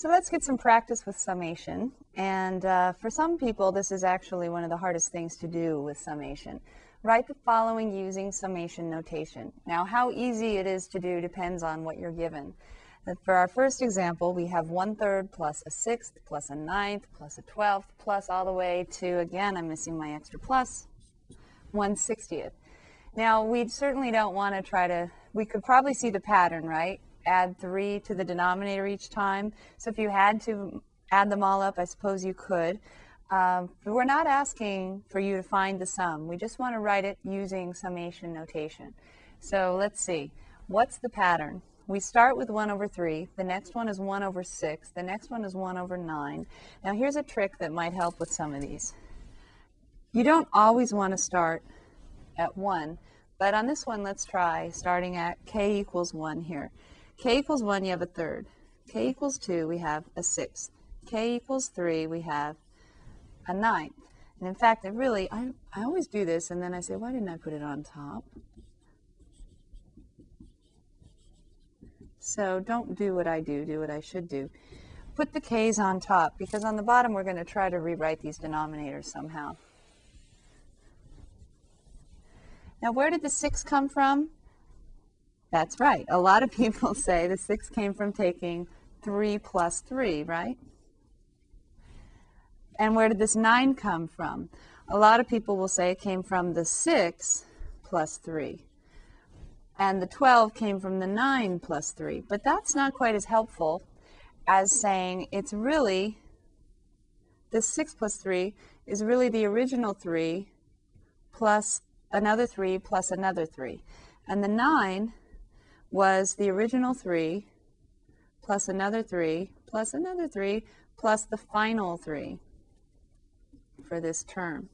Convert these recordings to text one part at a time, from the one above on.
So let's get some practice with summation. And uh, for some people, this is actually one of the hardest things to do with summation. Write the following using summation notation. Now, how easy it is to do depends on what you're given. For our first example, we have one third plus a sixth plus a ninth plus a twelfth plus all the way to, again, I'm missing my extra plus, one sixtieth. Now, we certainly don't want to try to, we could probably see the pattern, right? Add 3 to the denominator each time. So if you had to add them all up, I suppose you could. Um, but we're not asking for you to find the sum. We just want to write it using summation notation. So let's see. What's the pattern? We start with 1 over 3. The next one is 1 over 6. The next one is 1 over 9. Now here's a trick that might help with some of these. You don't always want to start at 1, but on this one, let's try starting at k equals 1 here k equals 1, you have a third. k equals 2, we have a sixth. k equals 3, we have a ninth. And in fact, I really, I, I always do this, and then I say, why didn't I put it on top? So don't do what I do, do what I should do. Put the k's on top, because on the bottom we're going to try to rewrite these denominators somehow. Now where did the 6 come from? That's right. A lot of people say the 6 came from taking 3 plus 3, right? And where did this 9 come from? A lot of people will say it came from the 6 plus 3. And the 12 came from the 9 plus 3. But that's not quite as helpful as saying it's really, the 6 plus 3 is really the original 3 plus another 3 plus another 3. And the 9 was the original 3 plus another 3 plus another 3 plus the final 3 for this term.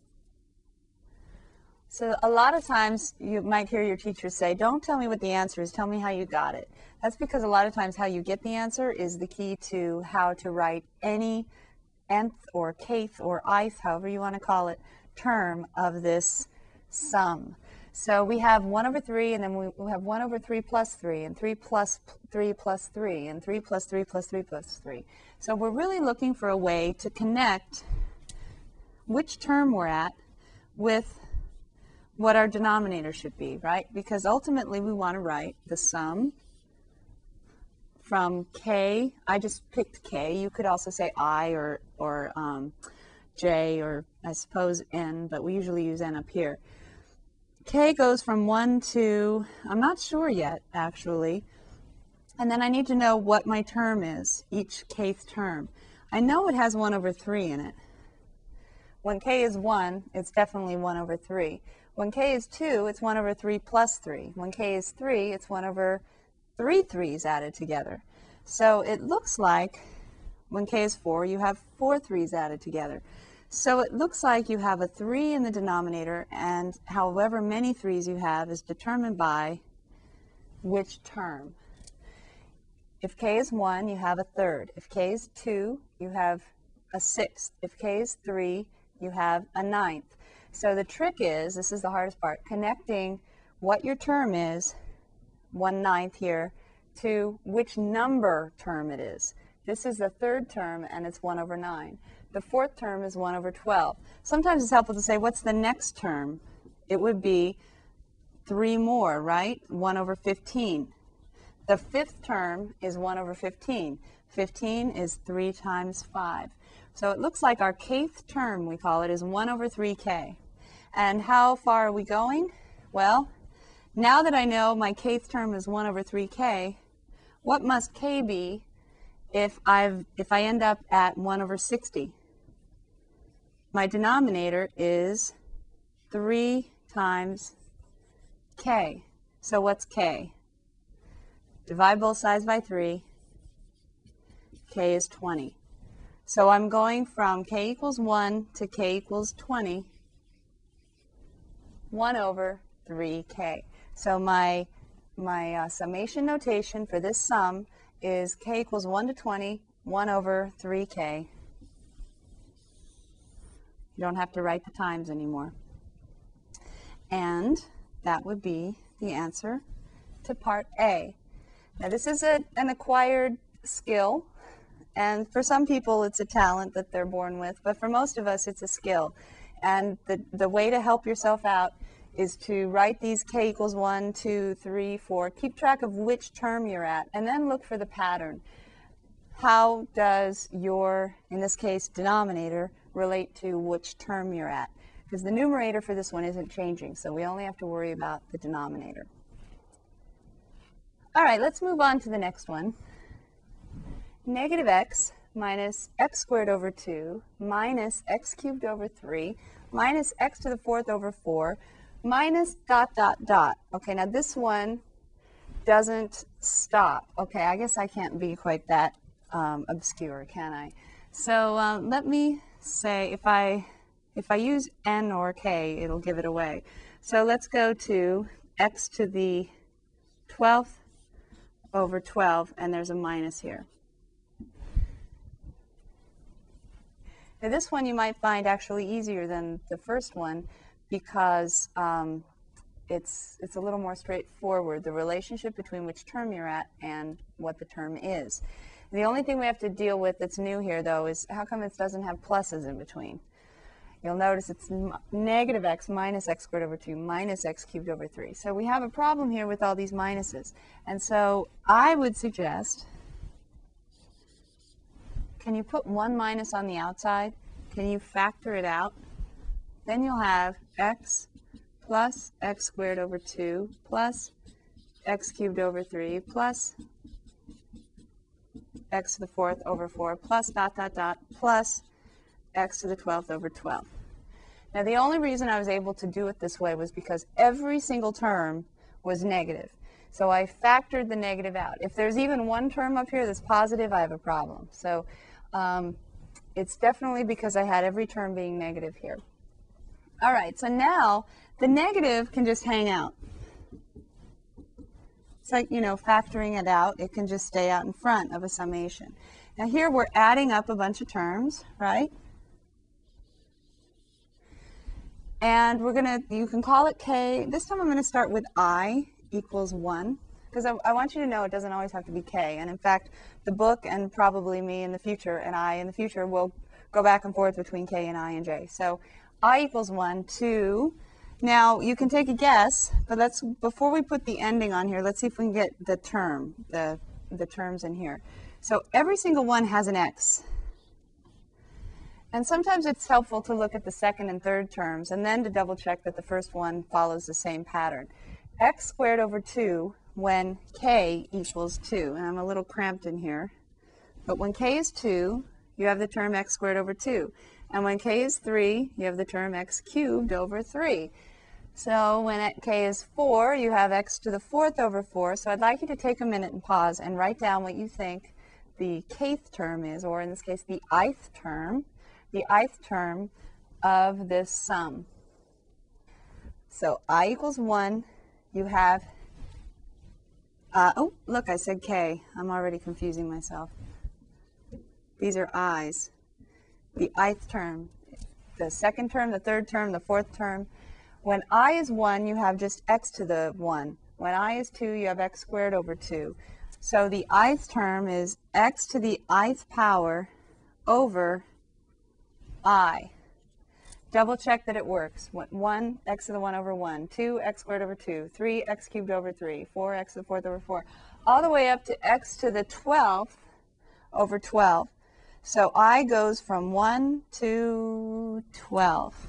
So a lot of times you might hear your teacher say, don't tell me what the answer is, tell me how you got it. That's because a lot of times how you get the answer is the key to how to write any nth or kth or ith, however you want to call it, term of this sum. So we have 1 over 3, and then we have 1 over 3 plus 3, and 3 plus 3 plus 3, and 3 plus 3 plus 3 plus 3. So we're really looking for a way to connect which term we're at with what our denominator should be, right? Because ultimately we want to write the sum from k, I just picked k, you could also say i or, or um, j or I suppose n, but we usually use n up here k goes from 1 to, I'm not sure yet, actually. And then I need to know what my term is, each kth term. I know it has 1 over 3 in it. When k is 1, it's definitely 1 over 3. When k is 2, it's 1 over 3 plus 3. When k is 3, it's 1 over 3 3's added together. So it looks like when k is 4, you have 4 3's added together. So it looks like you have a 3 in the denominator, and however many 3's you have is determined by which term. If k is 1, you have a third. If k is 2, you have a sixth. If k is 3, you have a ninth. So the trick is, this is the hardest part, connecting what your term is, 1 ninth here, to which number term it is. This is the third term, and it's 1 over 9. The fourth term is 1 over 12. Sometimes it's helpful to say, what's the next term? It would be 3 more, right? 1 over 15. The fifth term is 1 over 15. 15 is 3 times 5. So it looks like our kth term, we call it, is 1 over 3k. And how far are we going? Well, now that I know my kth term is 1 over 3k, what must k be if, I've, if I end up at 1 over 60? My denominator is 3 times k. So what's k? Divide both sides by 3. k is 20. So I'm going from k equals 1 to k equals 20. 1 over 3k. So my, my uh, summation notation for this sum is k equals 1 to 20, 1 over 3k. You don't have to write the times anymore. And that would be the answer to part A. Now this is a, an acquired skill And for some people, it's a talent that they're born with, but for most of us, it's a skill. And the, the way to help yourself out is to write these k equals 1, 2, 3, 4. Keep track of which term you're at, and then look for the pattern. How does your, in this case, denominator, relate to which term you're at? Because the numerator for this one isn't changing, so we only have to worry about the denominator. All right, let's move on to the next one. Negative x minus x squared over 2 minus x cubed over 3 minus x to the fourth over 4 minus dot dot dot. Okay, now this one doesn't stop. Okay, I guess I can't be quite that um, obscure, can I? So uh, let me say if I if I use n or k, it'll give it away. So let's go to x to the 12th over 12, and there's a minus here. Now this one you might find actually easier than the first one because um, it's, it's a little more straightforward, the relationship between which term you're at and what the term is. The only thing we have to deal with that's new here, though, is how come it doesn't have pluses in between? You'll notice it's negative x minus x squared over 2 minus x cubed over 3. So we have a problem here with all these minuses. And so I would suggest, can you put one minus on the outside? Can you factor it out? Then you'll have x plus x squared over 2 plus x cubed over 3 plus x to the fourth over 4 plus dot dot dot plus x to the 12th over 12. Now the only reason I was able to do it this way was because every single term was negative. So I factored the negative out. If there's even one term up here that's positive, I have a problem. So um, it's definitely because I had every term being negative here. All right, so now the negative can just hang out. It's like, you know, factoring it out, it can just stay out in front of a summation. Now here we're adding up a bunch of terms, right? And we're to, you can call it k. This time I'm going to start with i equals 1 because I, I, want you to know it doesn't always have to be k. And in fact, the book and probably me in the future and I in the future will go back and forth between k and i and j. So i equals 1, 2. Now, you can take a guess, but let's, before we put the ending on here, let's see if we can get the term, the, the terms in here. So every single one has an x. And sometimes it's helpful to look at the second and third terms and then to double check that the first one follows the same pattern. x squared over 2 when k equals 2. And I'm a little cramped in here. But when k is 2, you have the term x squared over 2. And when k is 3, you have the term x cubed over 3. So when k is 4, you have x to the fourth over 4. So I'd like you to take a minute and pause and write down what you think the kth term is, or in this case, the ith term, the ith term of this sum. So i equals 1, you have, uh, oh, look, I said k. I'm already confusing myself. These are i's the ith term, the second term, the third term, the fourth term. When i is 1, you have just x to the 1. When i is 2, you have x squared over 2. So the ith term is x to the ith power over i. Double check that it works. 1, x to the 1 over 1. 2, x squared over 2. 3, x cubed over 3. 4, x to the 4th over 4. All the way up to x to the 12th over 12. So I goes from 1 to 12.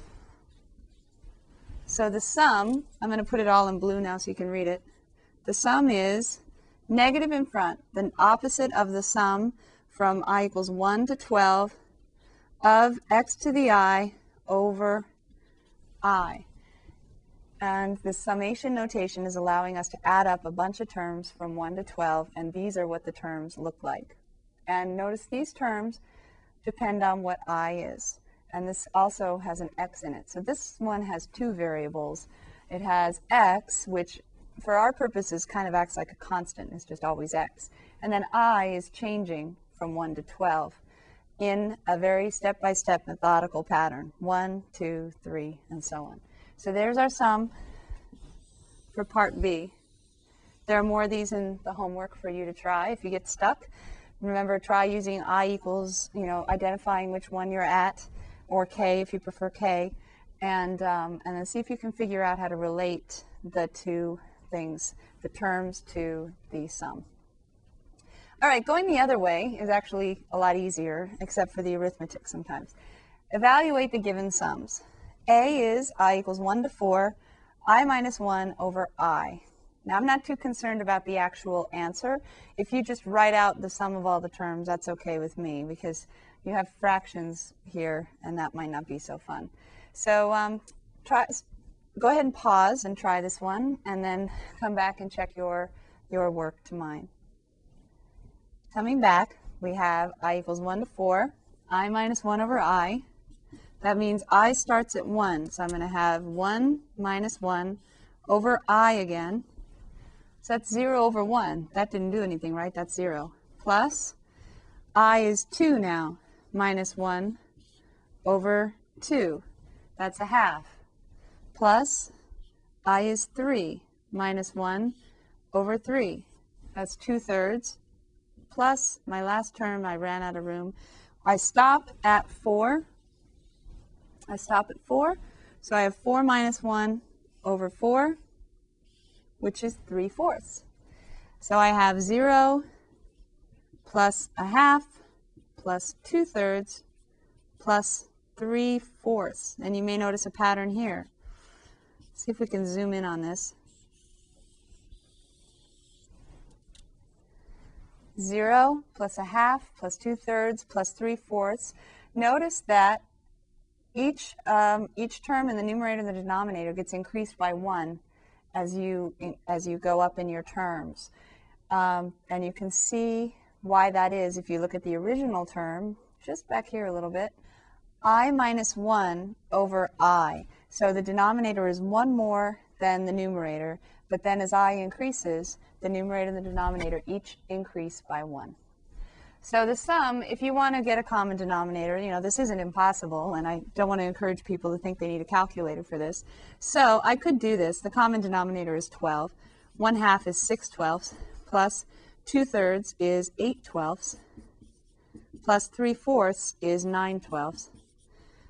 So the sum, I'm going to put it all in blue now so you can read it. The sum is negative in front, the opposite of the sum from i equals 1 to 12 of x to the i over i. And the summation notation is allowing us to add up a bunch of terms from 1 to 12, and these are what the terms look like. And notice these terms depend on what i is. And this also has an x in it. So this one has two variables. It has x, which for our purposes kind of acts like a constant. It's just always x. And then i is changing from 1 to 12 in a very step-by-step -step methodical pattern. 1, 2, 3, and so on. So there's our sum for part B. There are more of these in the homework for you to try if you get stuck. Remember, try using i equals, you know, identifying which one you're at, or k if you prefer k, and, um, and then see if you can figure out how to relate the two things, the terms to the sum. All right, going the other way is actually a lot easier, except for the arithmetic sometimes. Evaluate the given sums. A is i equals 1 to 4, i minus 1 over i. Now, I'm not too concerned about the actual answer. If you just write out the sum of all the terms, that's okay with me because you have fractions here, and that might not be so fun. So um, try, go ahead and pause and try this one, and then come back and check your, your work to mine. Coming back, we have i equals 1 to 4, i minus 1 over i. That means i starts at 1, so I'm going to have 1 minus 1 over i again. So that's 0 over 1. That didn't do anything, right? That's 0. Plus, i is 2 now, minus 1 over 2. That's a half. Plus, i is 3, minus 1 over 3. That's 2 thirds. Plus, my last term, I ran out of room. I stop at 4. I stop at 4. So I have 4 minus 1 over 4 which is 3 fourths. So I have 0 plus a half plus 2 thirds plus 3 fourths. And you may notice a pattern here. See if we can zoom in on this. 0 plus a half plus 2 thirds plus 3 fourths. Notice that each, um, each term in the numerator and the denominator gets increased by 1 as you as you go up in your terms. Um, and you can see why that is if you look at the original term, just back here a little bit, i minus 1 over i. So the denominator is 1 more than the numerator, but then as i increases, the numerator and the denominator each increase by 1. So the sum, if you want to get a common denominator, you know, this isn't impossible, and I don't want to encourage people to think they need a calculator for this. So I could do this. The common denominator is 12. 1 half is 6 twelfths, plus 2 thirds is 8 twelfths, plus 3 fourths is 9 twelfths.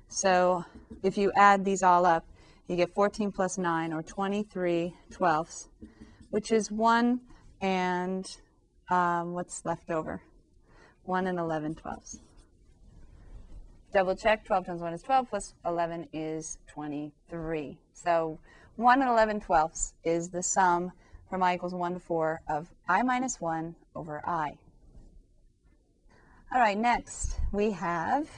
So if you add these all up, you get 14 plus 9, or 23 twelfths, which is 1 and um, what's left over? 1 and 11 twelfths. Double check, 12 times 1 is 12, plus 11 is 23. So 1 and 11 twelfths is the sum from i equals 1 to 4 of i minus 1 over i. All right, next we have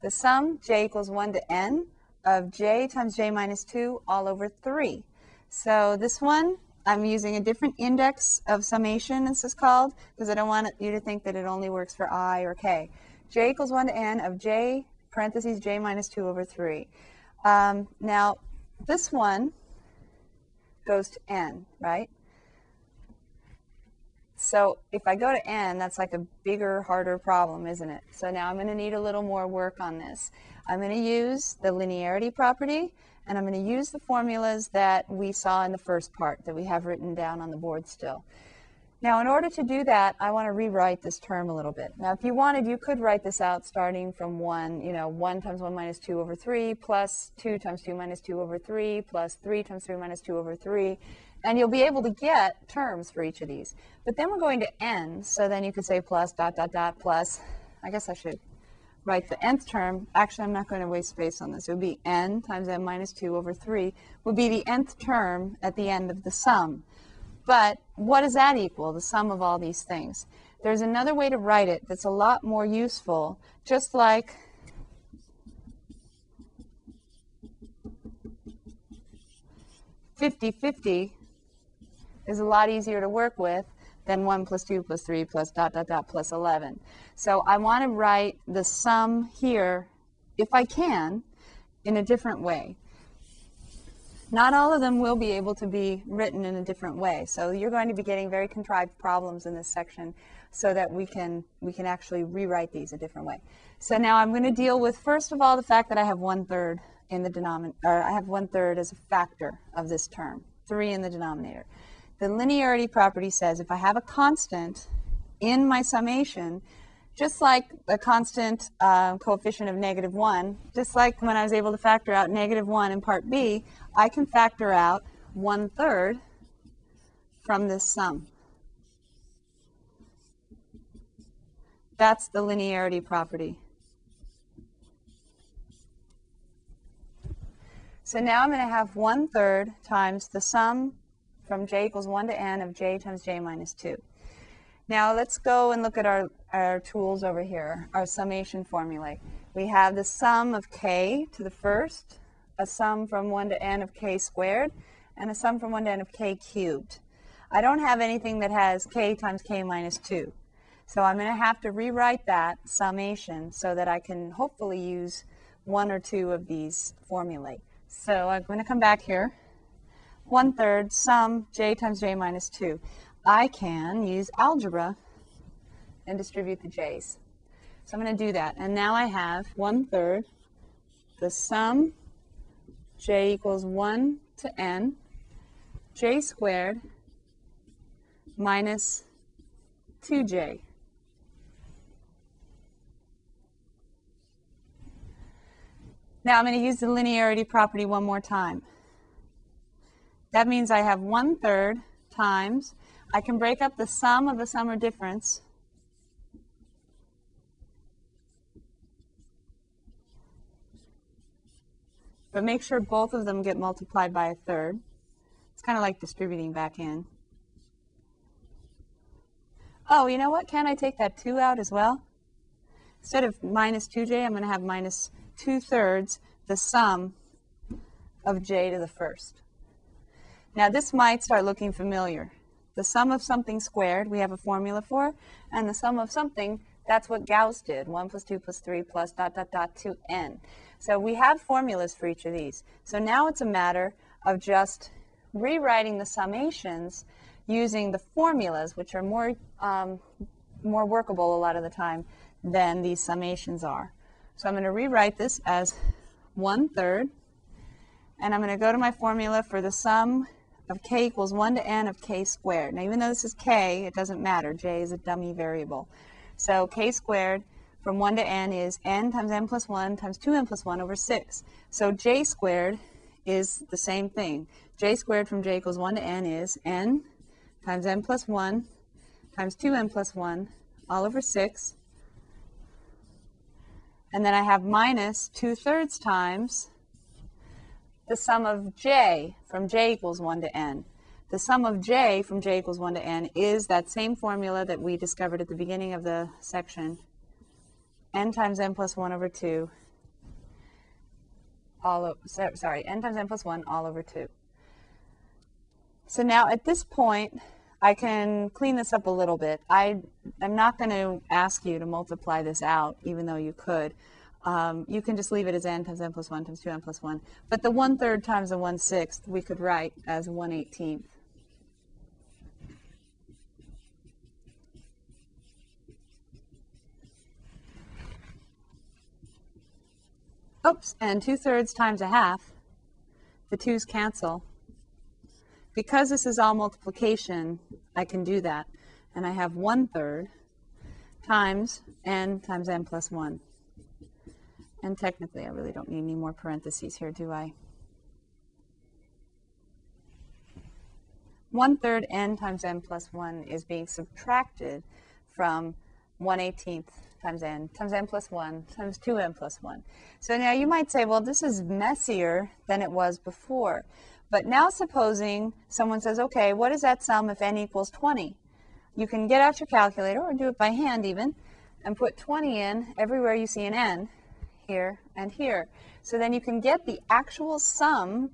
the sum j equals 1 to n of j times j minus 2 all over 3. So this one I'm using a different index of summation, this is called, because I don't want you to think that it only works for i or k. j equals 1 to n of j parentheses j minus 2 over 3. Um, now, this one goes to n, right? So if I go to n, that's like a bigger, harder problem, isn't it? So now I'm going to need a little more work on this. I'm going to use the linearity property and I'm going to use the formulas that we saw in the first part that we have written down on the board still. Now, in order to do that, I want to rewrite this term a little bit. Now, if you wanted, you could write this out starting from 1, you know, 1 times 1 minus 2 over 3 plus 2 times 2 minus 2 over 3 plus 3 times 3 minus 2 over 3. And you'll be able to get terms for each of these. But then we're going to n, so then you could say plus dot dot dot plus. I guess I should write the nth term, actually I'm not going to waste space on this, it would be n times n minus 2 over 3 would be the nth term at the end of the sum. But what does that equal, the sum of all these things? There's another way to write it that's a lot more useful, just like Fifty-fifty is a lot easier to work with then 1 plus 2 plus 3 plus dot, dot, dot plus 11. So I want to write the sum here, if I can, in a different way. Not all of them will be able to be written in a different way. So you're going to be getting very contrived problems in this section so that we can, we can actually rewrite these a different way. So now I'm going to deal with, first of all, the fact that I have one third in the denominator, or I have one third as a factor of this term, three in the denominator. The linearity property says if I have a constant in my summation, just like a constant uh, coefficient of negative 1, just like when I was able to factor out negative 1 in part B, I can factor out one third from this sum. That's the linearity property. So now I'm going to have one third times the sum from j equals 1 to n of j times j minus 2. Now let's go and look at our, our tools over here, our summation formulae. We have the sum of k to the first, a sum from 1 to n of k squared, and a sum from 1 to n of k cubed. I don't have anything that has k times k minus 2. So I'm going to have to rewrite that summation so that I can hopefully use one or two of these formulae. So I'm going to come back here. One third sum j times j minus 2. I can use algebra and distribute the j's. So I'm going to do that. And now I have one third the sum j equals 1 to n j squared minus 2j. Now I'm going to use the linearity property one more time. That means I have one third times, I can break up the sum of the sum or difference but make sure both of them get multiplied by a third. It's kind of like distributing back in. Oh, you know what? Can I take that 2 out as well? Instead of minus 2j, I'm going to have minus 2 thirds the sum of j to the first. Now this might start looking familiar. The sum of something squared, we have a formula for, and the sum of something, that's what Gauss did, 1 plus 2 plus 3 plus dot dot dot to n. So we have formulas for each of these. So now it's a matter of just rewriting the summations using the formulas, which are more, um, more workable a lot of the time than these summations are. So I'm going to rewrite this as one third, and I'm going to go to my formula for the sum of k equals 1 to n of k squared. Now, even though this is k, it doesn't matter. j is a dummy variable. So k squared from 1 to n is n times n plus 1 times 2n plus 1 over 6. So j squared is the same thing. j squared from j equals 1 to n is n times n plus 1 times 2n plus 1 all over 6 and then I have minus 2 thirds times the sum of j from j equals 1 to n. The sum of j from j equals 1 to n is that same formula that we discovered at the beginning of the section, n times n plus 1 over 2, all sorry, n times n plus 1 all over 2. So now at this point, I can clean this up a little bit. I am not going to ask you to multiply this out, even though you could. Um, you can just leave it as n times n plus 1 times 2n plus 1. But the 1 third times the 1 sixth we could write as 1 18th. Oops, and 2 thirds times a half, the 2's cancel. Because this is all multiplication, I can do that. And I have 1 third times n times n plus 1. And technically, I really don't need any more parentheses here, do I? 1 third n times n plus 1 is being subtracted from 1 18th times n times n plus 1 times 2n plus 1. So now you might say, well, this is messier than it was before. But now supposing someone says, okay, what is that sum if n equals 20? You can get out your calculator or do it by hand even and put 20 in everywhere you see an n here, and here. So then you can get the actual sum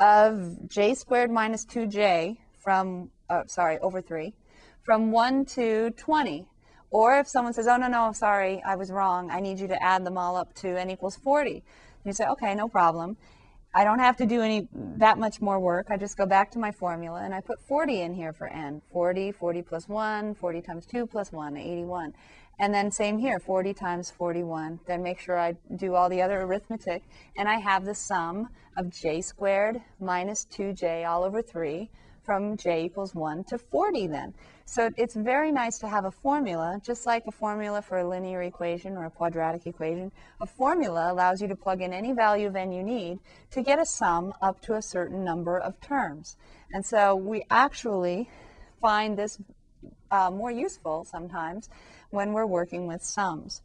of j squared minus 2j from, uh, sorry, over 3, from 1 to 20. Or if someone says, oh, no, no, sorry, I was wrong. I need you to add them all up to n equals 40. You say, okay, no problem. I don't have to do any that much more work. I just go back to my formula and I put 40 in here for n. 40, 40 plus 1, 40 times 2 plus 1, 81. And then same here, 40 times 41. Then make sure I do all the other arithmetic. And I have the sum of j squared minus 2j all over 3 from j equals 1 to 40 then. So it's very nice to have a formula, just like a formula for a linear equation or a quadratic equation. A formula allows you to plug in any value of n you need to get a sum up to a certain number of terms. And so we actually find this uh, more useful sometimes when we're working with sums.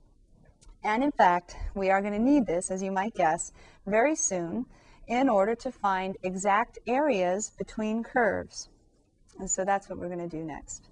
And in fact, we are going to need this, as you might guess, very soon in order to find exact areas between curves. And so that's what we're going to do next.